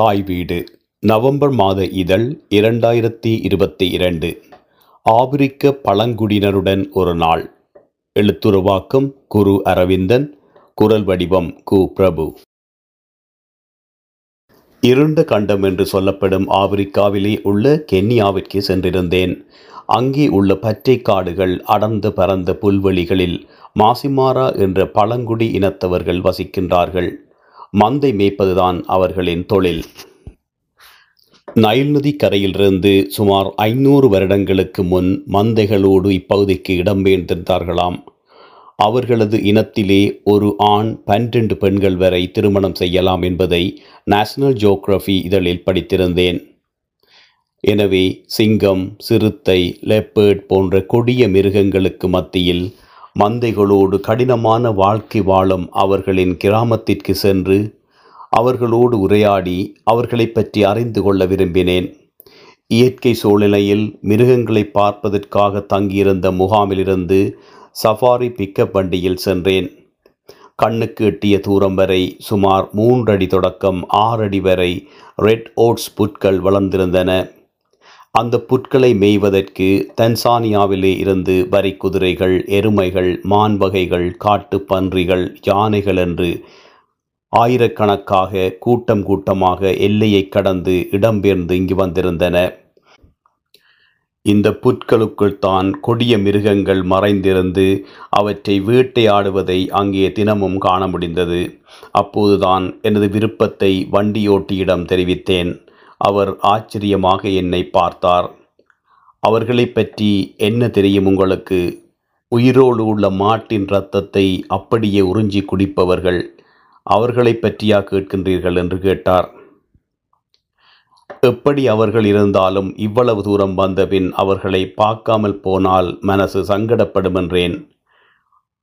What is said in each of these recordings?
தாய் வீடு. நவம்பர் மாத இதழ் இரண்டாயிரத்தி இருபத்தி இரண்டு. ஆபிரிக்க பழங்குடியினருடன் ஒரு நாள். எழுத்துருவாக்கம் குரு அரவிந்தன். குரல் வடிவம் கு. பிரபு. இருண்ட கண்டம் என்று சொல்லப்படும் ஆப்பிரிக்காவிலே உள்ள கென்யாவிற்கு சென்றிருந்தேன். அங்கே உள்ள பச்சை காடுகள் அடர்ந்து பறந்த புல்வெளிகளில் மாசிமாரா என்ற பழங்குடி இனத்தவர்கள் வசிக்கின்றார்கள். மந்தை மேய்ப்பதுதான் அவர்களின் தொழில். நைல் நதி கரையிலிருந்து சுமார் ஐநூறு வருடங்களுக்கு முன் மந்தைகளோடு இப்பகுதிக்கு இடம்பெயர்ந்திருந்தார்களாம் அவர்களது இனத்திலே ஒரு ஆண் பன்னிரண்டு பெண்கள் வரை திருமணம் செய்யலாம் என்பதை நேஷனல் ஜியோகிராஃபி இதழில் படித்திருந்தேன். எனவே சிங்கம் சிறுத்தை லெப்பர்ட் போன்ற கொடிய மிருகங்களுக்கு மத்தியில் மந்தைகளோடு கடினமான வாழ்க்கை வாழும் அவர்களின் கிராமத்திற்கு சென்று அவர்களோடு உரையாடி அவர்களை பற்றி அறிந்து கொள்ள விரும்பினேன். இயற்கை சூழ்நிலையில் மிருகங்களை பார்ப்பதற்காக தங்கியிருந்த முகாமிலிருந்து சஃபாரி பிக்கப் வண்டியில் சென்றேன். கண்ணுக்கு எட்டிய தூரம் வரை சுமார் மூன்றடி தொடக்கம் ஆறடி வரை ரெட் ஓட்ஸ் புட்கள் வளர்ந்திருந்தன. அந்த புட்களை மேய்வதற்கு தன்சானியாவிலே இருந்து வரி குதிரைகள் எருமைகள் மான் வகைகள் காட்டு பன்றிகள் யானைகள் என்று ஆயிரக்கணக்காக கூட்டம் கூட்டமாக எல்லையை கடந்து இடம்பெயர்ந்து இங்கு வந்திருந்தன. இந்த புட்களுக்குள் தான் கொடிய மிருகங்கள் மறைந்திருந்து அவற்றை வேட்டையாடுவதை அங்கே தினமும் காண முடிந்தது. அப்போதுதான் எனது விருப்பத்தை வண்டியோட்டியிடம் தெரிவித்தேன். அவர் ஆச்சரியமாக என்னை பார்த்தார். அவர்களை பற்றி என்ன தெரியும் உங்களுக்கு? உயிரோடு உள்ள மாட்டின் இரத்தத்தை அப்படியே உறிஞ்சி குடிப்பவர்கள் அவர்களை பற்றியா கேட்கின்றீர்கள் என்று கேட்டார். எப்படி அவர்கள் இருந்தாலும் இவ்வளவு தூரம் வந்தபின் அவர்களை பார்க்காமல் போனால் மனசு சங்கடப்படும் என்றேன்.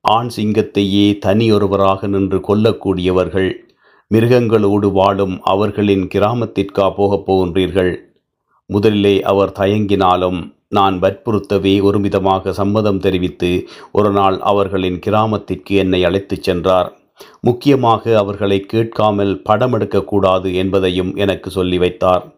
ஆண் சிங்கத்தையே தனியொருவராக நின்று கொல்லக்கூடியவர்கள் மிருகங்களோடு வாழும் அவர்களின் கிராமத்திற்கா போகப் போகின்றீர்கள்? முதலிலே அவர் தயங்கினாலும் நான் வற்புறுத்தவே ஒருமிதமாக சம்மதம் தெரிவித்து ஒரு நாள் அவர்களின் கிராமத்திற்கு என்னை அழைத்துச் சென்றார். முக்கியமாக அவர்களை கேட்காமல் படம் எடுக்கக்கூடாது என்பதையும் எனக்கு சொல்லி வைத்தார்.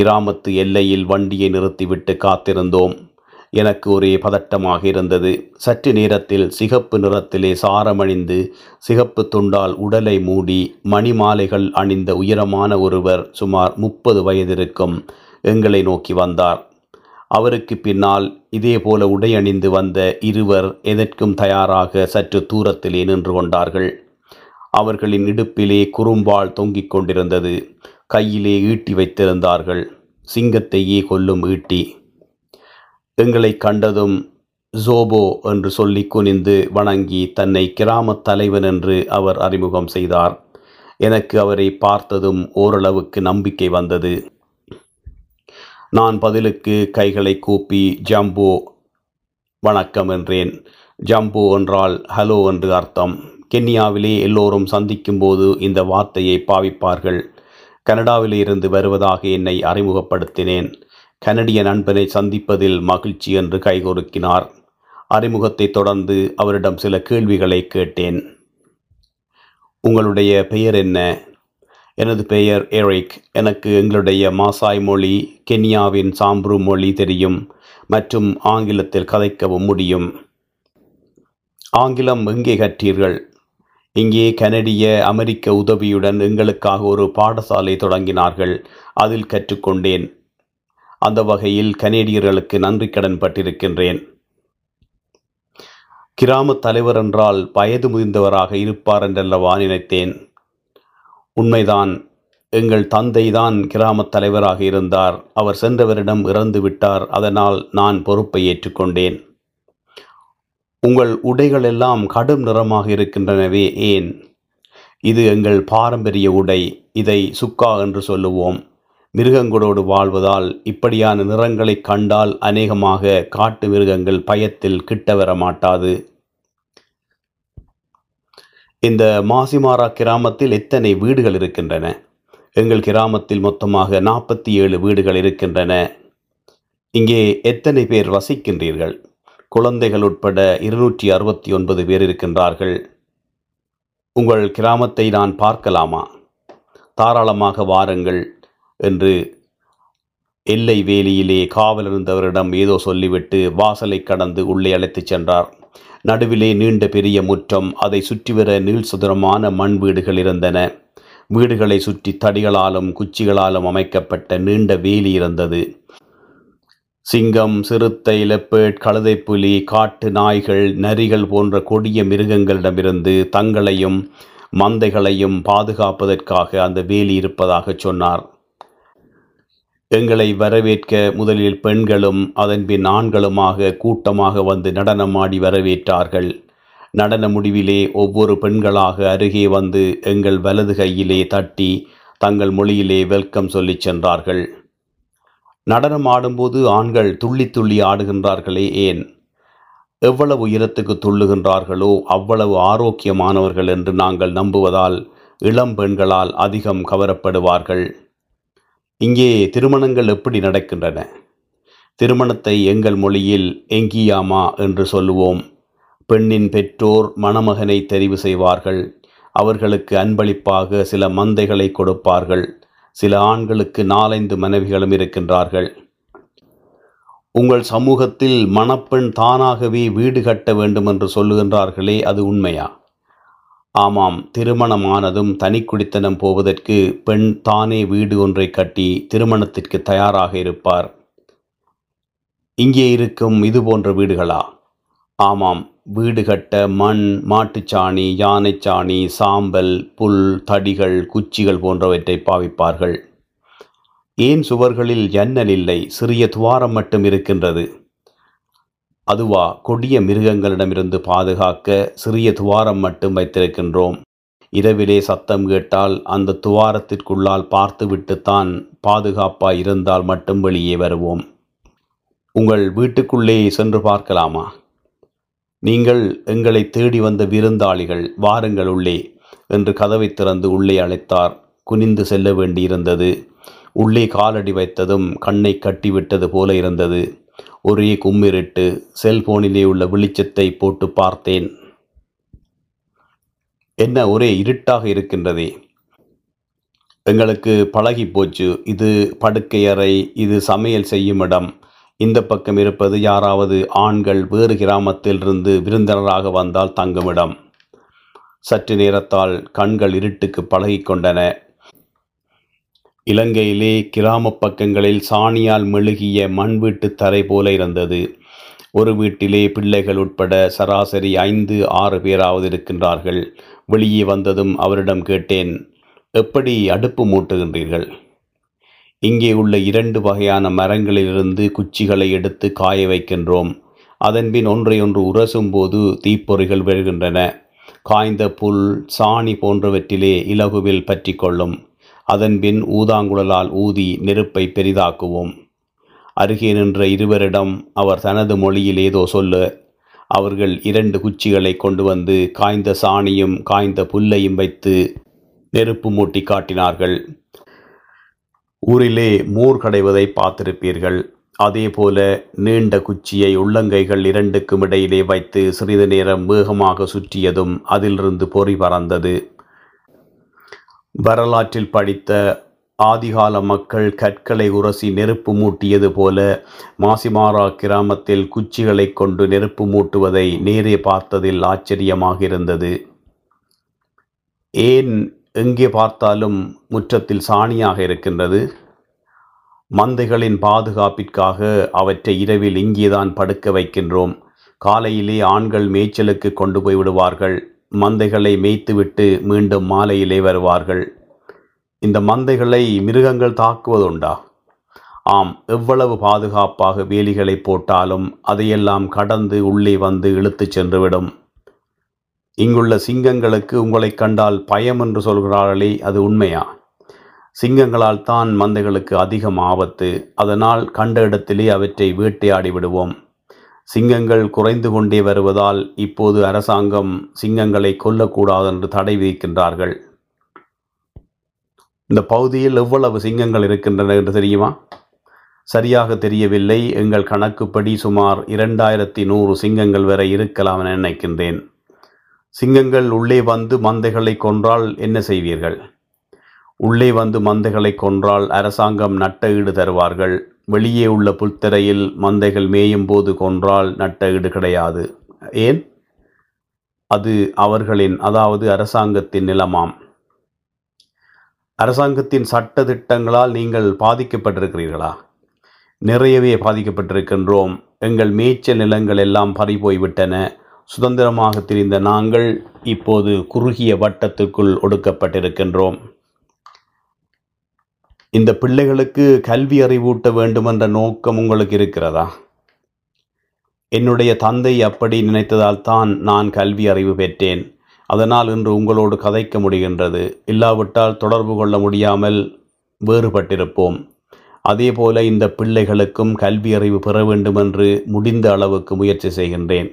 கிராமத்து எல்லையில் வண்டியை நிறுத்திவிட்டு காத்திருந்தோம். எனக்கு ஒரே பதட்டமாக இருந்தது. சற்று நேரத்தில் சிகப்பு நிறத்திலே சாரமணிந்து சிகப்பு துண்டால் உடலை மூடி மணிமாலைகள் அணிந்த உயரமான ஒருவர் சுமார் முப்பது வயதிருக்கும் எங்களை நோக்கி வந்தார். அவருக்கு பின்னால் இதேபோல உடையணிந்து வந்த இருவர் எதற்கும் தயாராக சற்று தூரத்திலே நின்று கொண்டார்கள். அவர்களின் இடுப்பிலே குறும்பால் தொங்கிக் கொண்டிருந்தது. கையிலே ஈட்டி வைத்திருந்தார்கள். சிங்கத்தையே கொல்லும் ஈட்டி எங்களை கண்டதும் ஜோபோ என்று சொல்லி குனிந்து வணங்கி தன்னை கிராமத் தலைவன் என்று அவர் அறிமுகம் செய்தார். எனக்கு அவரை பார்த்ததும் ஓரளவுக்கு நம்பிக்கை வந்தது. நான் பதிலுக்கு கைகளை கூப்பி ஜம்போ வணக்கம் என்றேன். ஜம்போ என்றால் ஹலோ என்று அர்த்தம். கென்யாவிலே எல்லோரும் சந்திக்கும்போது இந்த வார்த்தையை பாவிப்பார்கள். கனடாவிலே இருந்து வருவதாக என்னை அறிமுகப்படுத்தினேன். கனடிய நண்பனை சந்திப்பதில் மகிழ்ச்சி என்று கைகொறுக்கினார் அறிமுகத்தை தொடர்ந்து அவரிடம் சில கேள்விகளை கேட்டேன். உங்களுடைய பெயர் என்ன? எனது பெயர் எரிக் எனக்கு எங்களுடைய மாசாய் மொழி கென்யாவின் சாம்ப்ரு மொழி தெரியும் மற்றும் ஆங்கிலத்தில் கதைக்கவும் முடியும். ஆங்கிலம் எங்கே கற்றீர்கள்? இங்கே கனடிய அமெரிக்க உதவியுடன் எங்களுக்காக ஒரு பாடசாலை தொடங்கினார்கள். அதில் கற்றுக்கொண்டேன். அந்த வகையில் கனேடியர்களுக்கு நன்றி கடன் பட்டிருக்கின்றேன். கிராம தலைவர் என்றால் வயது முதிர்ந்தவராக இருப்பார் என்றல்லவா நினைத்தேன். உண்மைதான் எங்கள் தந்தை தான் கிராமத் தலைவராக இருந்தார். அவர் சென்றவரிடம் இறந்து விட்டார். அதனால் நான் பொறுப்பை ஏற்றுக்கொண்டேன். உங்கள் உடைகள் எல்லாம் கடும் நிறமாக இருக்கின்றனவே ஏன்? இது எங்கள் பாரம்பரிய உடை. இதை சுக்கா என்று சொல்லுவோம். மிருகங்களோடு வாழ்வதால் இப்படியான நிறங்களை கண்டால் அநேகமாக காட்டு மிருகங்கள் பயத்தில் கிட்ட வர மாட்டாது. இந்த மாசிமாரா கிராமத்தில் எத்தனை வீடுகள் இருக்கின்றன? எங்கள் கிராமத்தில் மொத்தமாக நாற்பத்தி ஏழு வீடுகள் இருக்கின்றன. இங்கே எத்தனை பேர் வசிக்கின்றீர்கள்? குழந்தைகள் உட்பட இருநூற்றி அறுபத்தி ஒன்பது பேர் இருக்கின்றார்கள். உங்கள் கிராமத்தை நான் பார்க்கலாமா? தாராளமாக வாருங்கள். என்று எல்லை வேலியிலே காவலிருந்தவரிடம் ஏதோ சொல்லிவிட்டு வாசலை கடந்து உள்ளே அழைத்துச் சென்றார். நடுவிலே நீண்ட பெரிய முற்றம் அதை சுற்றிவர நீள் சுதரமான மண் வீடுகள் இருந்தன. வீடுகளை சுற்றி தடிகளாலும் குச்சிகளாலும் அமைக்கப்பட்ட நீண்ட வேலி இருந்தது. சிங்கம் சிறுத்தை லெப்பேட் கழுதைப்புலி காட்டு நாய்கள் நரிகள் போன்ற கொடிய மிருகங்களிடமிருந்து தங்களையும் மந்தைகளையும் பாதுகாப்பதற்காக அந்த வேலி இருப்பதாக சொன்னார். எங்களை வரவேற்க முதலில் பெண்களும் அதன்பின் ஆண்களுமாக கூட்டமாக வந்து நடனமாடி வரவேற்றார்கள். நடன முடிவிலே ஒவ்வொரு பெண்களாக அருகே வந்து எங்கள் வலது கையிலே தட்டி தங்கள் மொழியிலே வெல்கம் சொல்லிச் சென்றார்கள். நடனம் ஆடும்போது ஆண்கள் துள்ளி துள்ளி ஆடுகின்றார்களே ஏன்? எவ்வளவு உயரத்துக்கு துள்ளுகின்றார்களோ அவ்வளவு ஆரோக்கியமானவர்கள் என்று நாங்கள் நம்புவதால் இளம் பெண்களால் அதிகம் கவரப்படுவார்கள். இங்கே திருமணங்கள் எப்படி நடக்கின்றன? திருமணத்தை எங்கள் மொழியில் எங்கியாமா என்று சொல்லுவோம். பெண்ணின் பெற்றோர் மணமகனை தெரிவு செய்வார்கள். அவர்களுக்கு அன்பளிப்பாக சில மந்தைகளை கொடுப்பார்கள். சில ஆண்களுக்கு நாலைந்து மனைவிகளும் இருக்கின்றார்கள். உங்கள் சமூகத்தில் மணப்பெண் தானாகவே வீடு கட்ட வேண்டும் என்று சொல்லுகின்றார்களே அது உண்மையா? ஆமாம் திருமணமானதும் தனி குடித்தனம் போவதற்கு பெண் தானே வீடு ஒன்றை கட்டி திருமணத்திற்கு தயாராக இருப்பார். இங்கே இருக்கும் இது போன்ற வீடுகளா? ஆமாம் வீடு கட்ட மண் மாட்டுச்சாணி யானைச்சாணி சாம்பல் புல் தடிகள் குச்சிகள் போன்றவற்றை பாவிப்பார்கள். ஏன் சுவர்களில் ஜன்னல் இல்லை? சிறிய துவாரம் மட்டும் இருக்கின்றது. அதுவா கொடிய மிருகங்களிடமிருந்து பாதுகாக்க சிறிய துவாரம் மட்டும் வைத்திருக்கின்றோம். இரவிலே சத்தம் கேட்டால் அந்த துவாரத்திற்குள்ளால் பார்த்துவிட்டுத்தான் பாதுகாப்பாக இருந்தால் மட்டும் வெளியே வருவோம். உங்கள் வீட்டுக்குள்ளே சென்று பார்க்கலாமா? நீங்கள் எங்களை தேடி வந்த விருந்தாளிகள் வாருங்கள் உள்ளே என்று கதவை திறந்து உள்ளே அழைத்தார். குனிந்து செல்ல வேண்டியிருந்தது. உள்ளே காலடி வைத்ததும் கண்ணை கட்டிவிட்டது போல இருந்தது. ஒரே கும்மிருட்டு செல்போனிலே உள்ள வெளிச்சத்தை போட்டு பார்த்தேன். என்ன ஒரே இருட்டாக இருக்கின்றதே? எங்களுக்கு பழகி போச்சு. இது படுக்கை அறை இது சமையல் செய்யும் இடம். இந்த பக்கம் இருப்பது யாராவது ஆண்கள் வேறு கிராமத்திலிருந்து விருந்தினராக வந்தால் தங்குமிடம். சற்று நேரத்தால் கண்கள் இருட்டுக்கு பழகிக்கொண்டன. இலங்கையிலே கிராம பக்கங்களில் சாணியால் மெழுகிய மண் வீட்டு தரை போல இருந்தது. ஒரு வீட்டிலே பிள்ளைகள் உட்பட சராசரி ஐந்து ஆறு பேராவது இருக்கின்றார்கள். வெளியே வந்ததும் அவரிடம் கேட்டேன் எப்படி அடுப்பு மூட்டுகின்றீர்கள்? இங்கே உள்ள இரண்டு வகையான மரங்களிலிருந்து குச்சிகளை எடுத்து காய வைக்கின்றோம். அதன்பின் ஒன்றையொன்று உரசும் போது தீப்பொறிகள் வருகின்றன காய்ந்த புல் சாணி போன்றவற்றிலே இலகுவில் பற்றி கொள்ளும் அதன்பின் ஊதாங்குழலால் ஊதி நெருப்பை பெரிதாக்குவோம். அருகே நின்ற இருவரிடம் அவர் தனது மொழியில் ஏதோ சொல்ல. அவர்கள் இரண்டு குச்சிகளை கொண்டு வந்து காய்ந்த சாணியும் காய்ந்த புல்லையும் வைத்து நெருப்பு மூட்டி காட்டினார்கள். ஊரிலே மோர் கடைவதை பார்த்திருப்பீர்கள். அதேபோல நீண்ட குச்சியை உள்ளங்கைகள் இரண்டுக்கும் இடையிலே வைத்து சிறிது நேரம் வேகமாக சுற்றியதும் அதிலிருந்து பொறி பறந்தது. வரலாற்றில் படித்த ஆதிகால மக்கள் கற்களை உரசி நெருப்பு மூட்டியது போல மாசிமாரா கிராமத்தில் குச்சிகளை கொண்டு நெருப்பு மூட்டுவதை நேரே பார்த்ததில் ஆச்சரியமாக இருந்தது ஏன் எங்கே பார்த்தாலும் முற்றத்தில் சாணியாக இருக்கின்றது? மந்தைகளின் பாதுகாப்பிற்காக அவற்றை இரவில் இங்கேதான் படுக்க வைக்கின்றோம். காலையிலே ஆண்கள் மேய்ச்சலுக்கு கொண்டு போய் விடுவார்கள். மந்தைகளை மேய்த்துவிட்டு மீண்டும் மாலையிலே வருவார்கள். இந்த மந்தைகளை மிருகங்கள் தாக்குவதுண்டா? ஆம் எவ்வளவு பாதுகாப்பாக வேலிகளை போட்டாலும் அதையெல்லாம் கடந்து உள்ளே வந்து இழுத்துச் சென்றுவிடும். இங்குள்ள சிங்கங்களுக்கு உங்களை கண்டால் பயம் என்று சொல்கிறார்களே அது உண்மையா? சிங்கங்களால் தான் மந்தைகளுக்கு அதிகம் ஆபத்து. அதனால் கண்ட இடத்திலே அவற்றை வேட்டையாடி விடுவோம். சிங்கங்கள் குறைந்து கொண்டே வருவதால் இப்போது அரசாங்கம் சிங்கங்களை கொல்லக்கூடாது என்று தடை விதிக்கின்றார்கள். இந்த பகுதியில் எவ்வளவு சிங்கங்கள் இருக்கின்றன என்று தெரியுமா? சரியாக தெரியவில்லை. எங்கள் கணக்குப்படி சுமார் இரண்டாயிரத்தி நூறு சிங்கங்கள் வரை இருக்கலாம் என நினைக்கின்றேன். சிங்கங்கள் உள்ளே வந்து மந்தைகளை கொன்றால் என்ன செய்வீர்கள்? உள்ளே வந்து மந்தைகளை கொன்றால் அரசாங்கம் நட்ட ஈடு தருவார்கள். வெளியே உள்ள புல்தரையில் மந்தைகள் மேயும் போது கொன்றால் நட்ட ஈடு கிடையாது. ஏன்? அது அவர்களின் அதாவது அரசாங்கத்தின் நிலமாம். அரசாங்கத்தின் சட்ட திட்டங்களால் நீங்கள் பாதிக்கப்பட்டிருக்கிறீர்களா? நிறையவே பாதிக்கப்பட்டிருக்கின்றோம். எங்கள் மேய்ச்சல் நிலங்கள் எல்லாம் பறிபோய்விட்டன சுதந்திரமாக திரிந்த நாங்கள் இப்போது குறுகிய வட்டத்துக்குள் ஒடுக்கப்பட்டிருக்கின்றோம். இந்த பிள்ளைகளுக்கு கல்வி அறிவூட்ட வேண்டுமென்ற நோக்கம் உங்களுக்கு இருக்கிறதா? என்னுடைய தந்தை அப்படி நினைத்ததால் தான் நான் கல்வி அறிவு பெற்றேன். அதனால் இன்று உங்களோடு கதைக்க முடிகின்றது. இல்லாவிட்டால் தொடர்பு கொள்ள முடியாமல் வேறுபட்டிருப்போம். அதேபோல இந்த பிள்ளைகளுக்கும் கல்வி அறிவு பெற வேண்டும் என்று முடிந்த அளவுக்கு முயற்சி செய்கின்றேன்.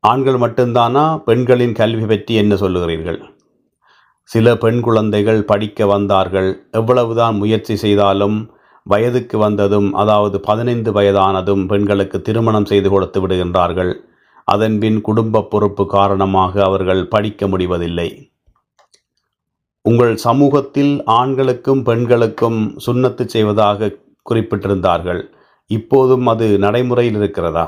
ஆண்கள் மட்டும்தானா? பெண்களின் கல்வி பற்றி என்ன சொல்லுகிறீர்கள்? சில பெண் குழந்தைகள் படிக்க வந்தார்கள். எவ்வளவுதான் முயற்சி செய்தாலும் வயதுக்கு வந்ததும் அதாவது பதினைந்து வயதானதும் பெண்களுக்கு திருமணம் செய்து கொடுத்து விடுகின்றார்கள். அதன்பின் குடும்ப பொறுப்பு காரணமாக அவர்கள் படிக்க முடிவதில்லை. உங்கள் சமூகத்தில் ஆண்களுக்கும் பெண்களுக்கும் சுண்ணத்து செய்வதாக குறிப்பிட்டிருந்தார்கள். இப்போதும் அது நடைமுறையில் இருக்கிறதா?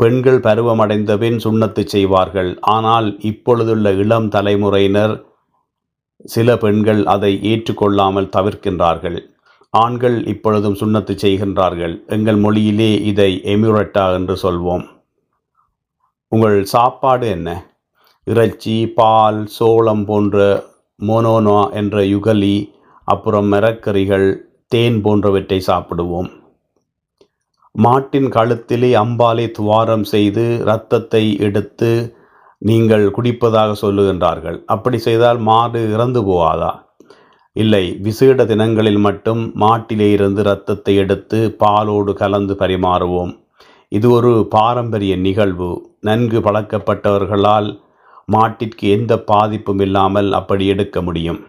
பெண்கள் பருவமடைந்த பின் சுண்ணத்து செய்வார்கள். ஆனால் இப்பொழுதுள்ள இளம் தலைமுறையினர் சில பெண்கள் அதை ஏற்றுக்கொள்ளாமல் தவிர்க்கின்றார்கள். ஆண்கள் இப்பொழுதும் சுண்ணத்து செய்கின்றார்கள். எங்கள் மொழியிலே இதை எமிரட்டா என்று சொல்வோம். உங்கள் சாப்பாடு என்ன? இறைச்சி பால் சோளம் போன்ற மோனோனா என்ற யுகலி அப்புறம் மரக்கறிகள் தேன் போன்றவற்றை சாப்பிடுவோம். மாட்டின் கழுத்திலே அம்பாலை துவாரம் செய்து இரத்தத்தை எடுத்து நீங்கள் குடிப்பதாக சொல்லுகின்றார்கள். அப்படி செய்தால் மாடு இறந்து போகாதா? இல்லை விசேட தினங்களில் மட்டும் மாட்டிலே இருந்து இரத்தத்தை எடுத்து பாலோடு கலந்து பரிமாறுவோம். இது ஒரு பாரம்பரிய நிகழ்வு. நன்கு பழக்கப்பட்டவர்களால் மாட்டிற்கு எந்த பாதிப்பும் இல்லாமல் அப்படி எடுக்க முடியும்.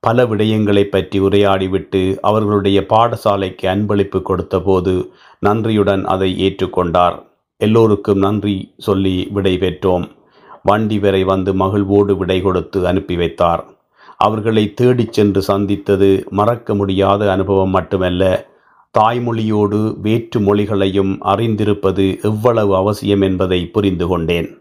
பல விடயங்களை பற்றி உரையாடிவிட்டு அவர்களுடைய பாடசாலைக்கு அன்பளிப்பு கொடுத்தபோது நன்றியுடன் அதை ஏற்றுக்கொண்டார். எல்லோருக்கும் நன்றி சொல்லி விடை பெற்றோம். வண்டி வரை வந்து மகிழ்வோடு விடை கொடுத்து அனுப்பி வைத்தார். அவர்களை தேடிச் சென்று சந்தித்தது மறக்க முடியாத அனுபவம் மட்டுமல்ல தாய்மொழியோடு வேற்று மொழிகளையும் அறிந்திருப்பது எவ்வளவு அவசியம் என்பதை புரிந்து கொண்டேன்.